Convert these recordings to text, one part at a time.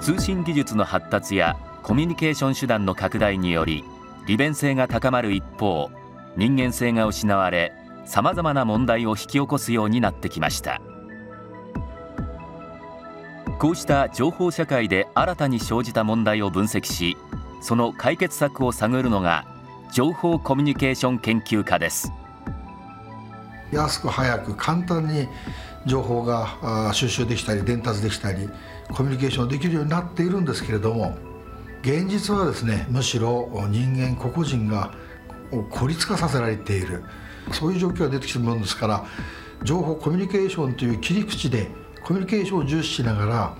通信技術の発達やコミュニケーション手段の拡大により利便性が高まる一方人間性が失われさまざまな問題を引き起こすようになってきました。こうした情報社会で新たに生じた問題を分析しその解決策を探るのが情報コミュニケーション研究家です。安く早く簡単に情報が収集できたり伝達できたりコミュニケーションできるようになっているんですけれども現実はですねむしろ人間個々人が孤立化させられている。そういう状況が出てきてるものですから情報コミュニケーションという切り口でコミュニケーションを重視しながら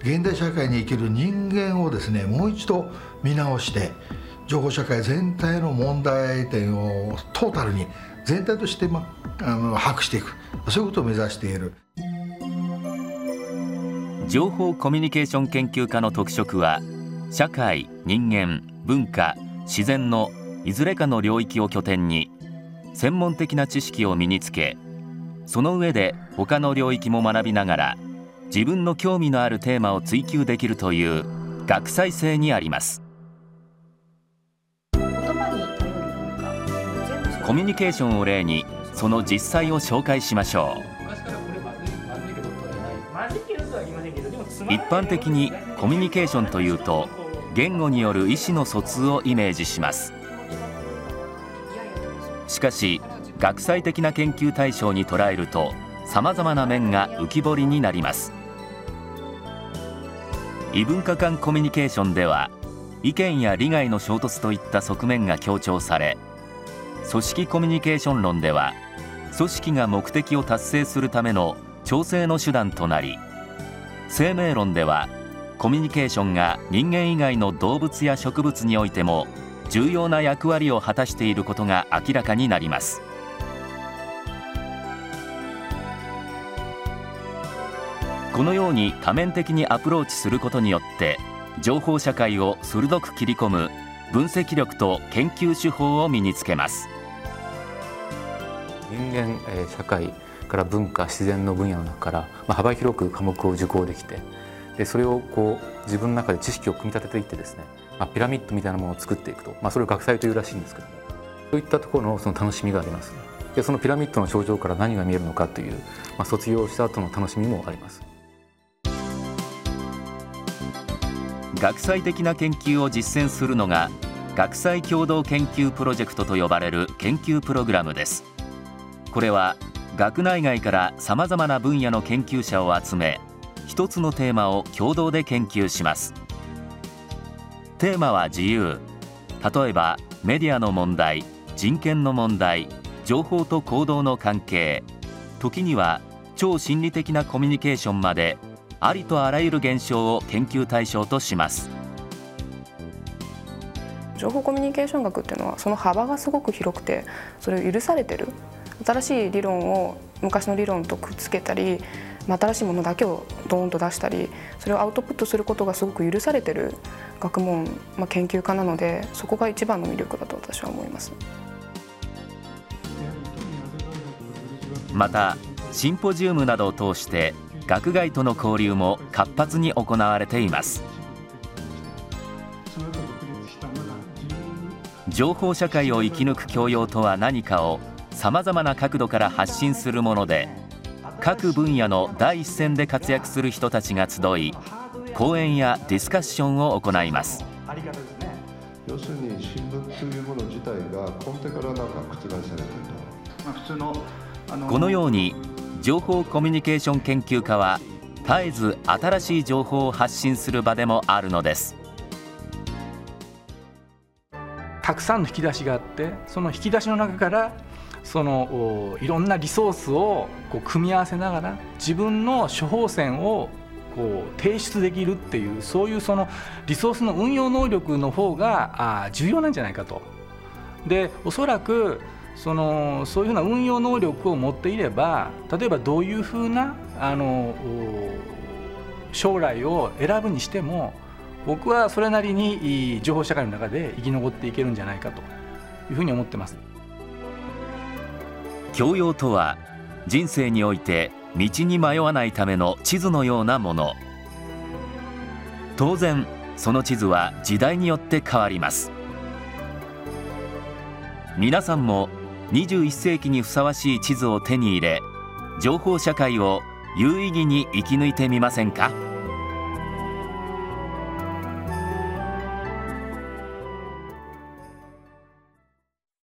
現代社会に生きる人間をですねもう一度見直して情報社会全体の問題点をトータルに全体として、ま、あの把握していく。そういうことを目指している。情報コミュニケーション研究家の特色は社会人間文化自然のいずれかの領域を拠点に専門的な知識を身につけその上で他の領域も学びながら自分の興味のあるテーマを追求できるという学際性にあります。コミュニケーションを例にその実際を紹介しましょう。一般的にコミュニケーションというと言語による意思の疎通をイメージします。しかし学際的な研究対象に捉えるとさまざまな面が浮き彫りになります。異文化間コミュニケーションでは意見や利害の衝突といった側面が強調され組織コミュニケーション論では組織が目的を達成するための調整の手段となり生命論ではコミュニケーションが人間以外の動物や植物においても重要な役割を果たしていることが明らかになります。このように多面的にアプローチすることによって情報社会を鋭く切り込む分析力と研究手法を身につけます。人間、社会から文化自然の分野の中から、ま、幅広く科目を受講できてでそれをこう自分の中で知識を組み立てていってですね、ま、ピラミッドみたいなものを作っていくと、まあ、それを学祭というらしいんですけどもそういったところのその楽しみがあります。でそのピラミッドの頂上から何が見えるのかという、まあ、卒業した後の楽しみもあります。学際的な研究を実践するのが学際共同研究プロジェクトと呼ばれる研究プログラムです。これは学内外からさまざまな分野の研究者を集め一つのテーマを共同で研究します。テーマは自由。例えばメディアの問題人権の問題情報と行動の関係。時には超心理的なコミュニケーションまでありとあらゆる現象を研究対象とします。情報コミュニケーション学っていうのはその幅がすごく広くてそれを許されてる。新しい理論を昔の理論とくっつけたり新しいものだけをドーンと出したりそれをアウトプットすることがすごく許されてる学問、まあ、研究家なのでそこが一番の魅力だと私は思います。またシンポジウムなどを通して学外との交流も活発に行われています。情報社会を生き抜く教養とは何かをさまざまな角度から発信するもので各分野の第一線で活躍する人たちが集い講演やディスカッションを行います。要するに新聞というもの自体が根底からなんか覆されてると、まあ、普通のこのように情報コミュニケーション研究家は絶えず新しい情報を発信する場でもあるのですたくさんの引き出しがあってその引き出しの中からそのいろんなリソースをこう組み合わせながら自分の処方箋をこう提出できるっていうそういうそのリソースの運用能力の方が重要なんじゃないかと。でおそらくそのそういうふうな運用能力を持っていれば例えばどういうふうなあの将来を選ぶにしても僕はそれなりに情報社会の中で生き残っていけるんじゃないかというふうに思ってます。教養とは人生において道に迷わないための地図のようなもの当然その地図は時代によって変わります皆さんも21世紀にふさわしい地図を手に入れ情報社会を有意義に生き抜いてみませんか？